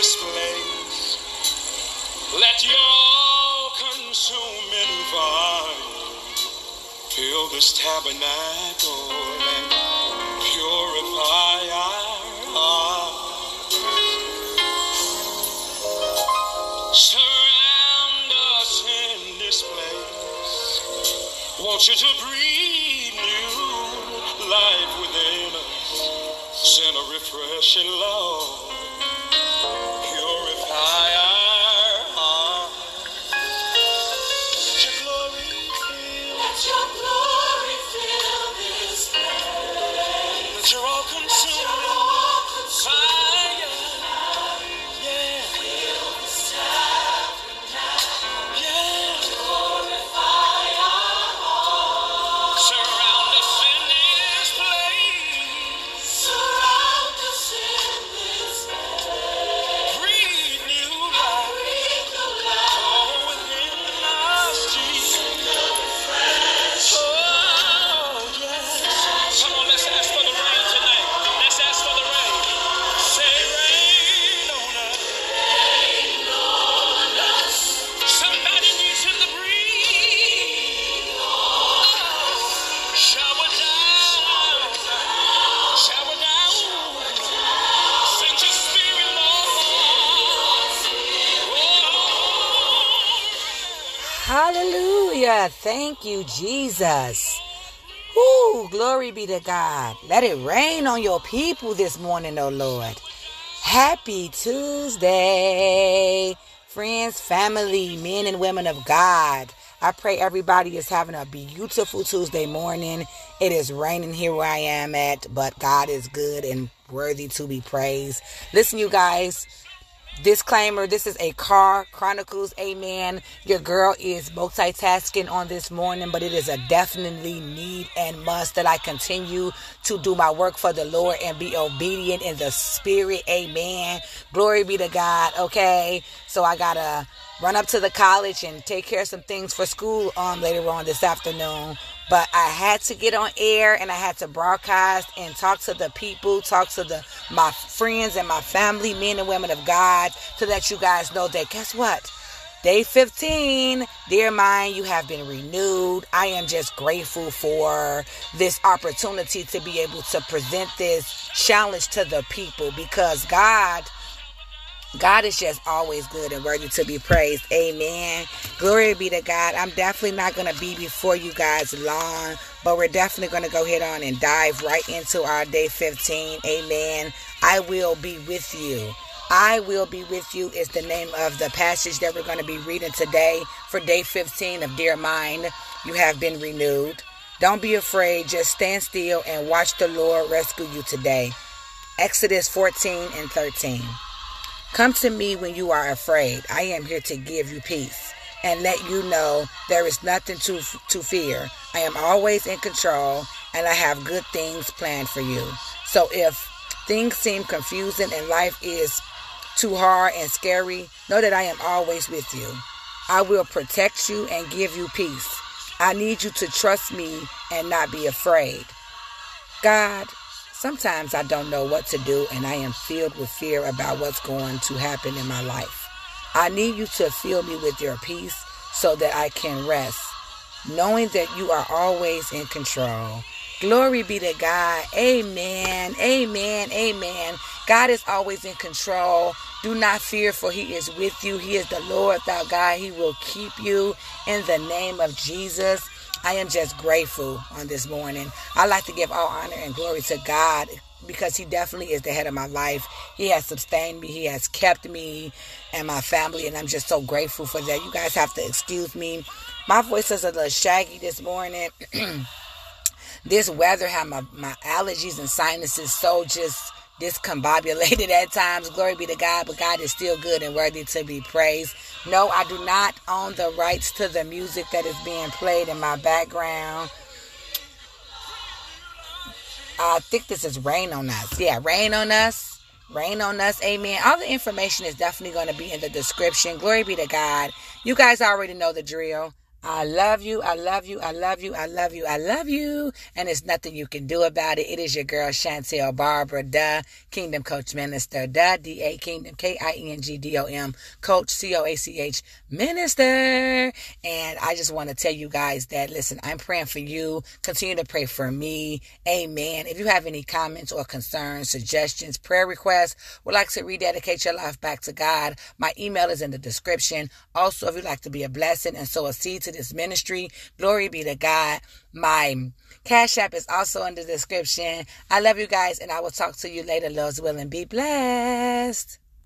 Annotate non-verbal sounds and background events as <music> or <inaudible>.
this place. Let your all-consuming fire fill this tabernacle and purify our hearts. Surround us in this place. Want you to breathe new life within us. Send a refreshing love. Hallelujah. Thank you, Jesus. Woo, glory be to God. Let it rain on your people this morning, oh Lord. Happy Tuesday, friends, family, men and women of God. I pray everybody is having a beautiful Tuesday morning. It is raining here where I am at, but God is good and worthy to be praised. Listen, you guys, Disclaimer this is a car chronicles, amen. Your girl is multitasking on this morning, but it is a definitely need and must that I continue to do my work for the Lord and be obedient in the spirit, amen. Glory be to God, okay? So I gotta run up to the college and take care of some things for school um later on this afternoon but I had to get on air and I had to broadcast and talk to the people, talk to the my friends and my family, men and women of God, to let you guys know that guess what? Day 15, dear mind, you have been renewed. I am just grateful for this opportunity to be able to present this challenge to the people because God God is just always good and worthy to be praised. Amen. Glory be to God. I'm definitely not going to be before you guys long, but we're definitely going to go ahead on and dive right into our day 15. Amen. I will be with you. I will be with you is the name of the passage that we're going to be reading today for day 15 of Dear Mind. You have been renewed. Don't be afraid. Just stand still and watch the Lord rescue you today. Exodus 14 and 13. Come to me when you are afraid. I am here to give you peace and let you know there is nothing to, to fear. I am always in control and I have good things planned for you. So if things seem confusing and life is too hard and scary, know that I am always with you. I will protect you and give you peace. I need you to trust me and not be afraid. God, Sometimes I don't know what to do and I am filled with fear about what's going to happen in my life. I need you to fill me with your peace so that I can rest, knowing that you are always in control. Glory be to God. Amen. Amen. Amen. God is always in control. Do not fear, for He is with you. He is the Lord, thou God. He will keep you in the name of Jesus. I am just grateful on this morning. I like to give all honor and glory to God because He definitely is the head of my life. He has sustained me, He has kept me and my family, and I'm just so grateful for that. You guys have to excuse me. My voice is a little shaggy this morning. <clears throat> this weather had my, my allergies and sinuses so just discombobulated <laughs> at times. Glory be to God, but God is still good and worthy to be praised. No, I do not own the rights to the music that is being played in my background. I think this is Rain on Us. Yeah, Rain on Us. Rain on Us. Amen. All the information is definitely going to be in the description. Glory be to God. You guys already know the drill. I love you. I love you. I love you. I love you. I love you. And there's nothing you can do about it. It is your girl, Chantel Barbara, the Kingdom Coach Minister, the D-A Kingdom, K-I-N-G-D-O-M, Coach, C-O-A-C-H, Minister. And I just want to tell you guys that, listen, I'm praying for you. Continue to pray for me. Amen. If you have any comments or concerns, suggestions, prayer requests, would like to rededicate your life back to God, my email is in the description. Also, if you'd like to be a blessing and sow a seed to this ministry, glory be to God. My Cash App is also in the description. I love you guys, and I will talk to you later. Love's willing. Be blessed.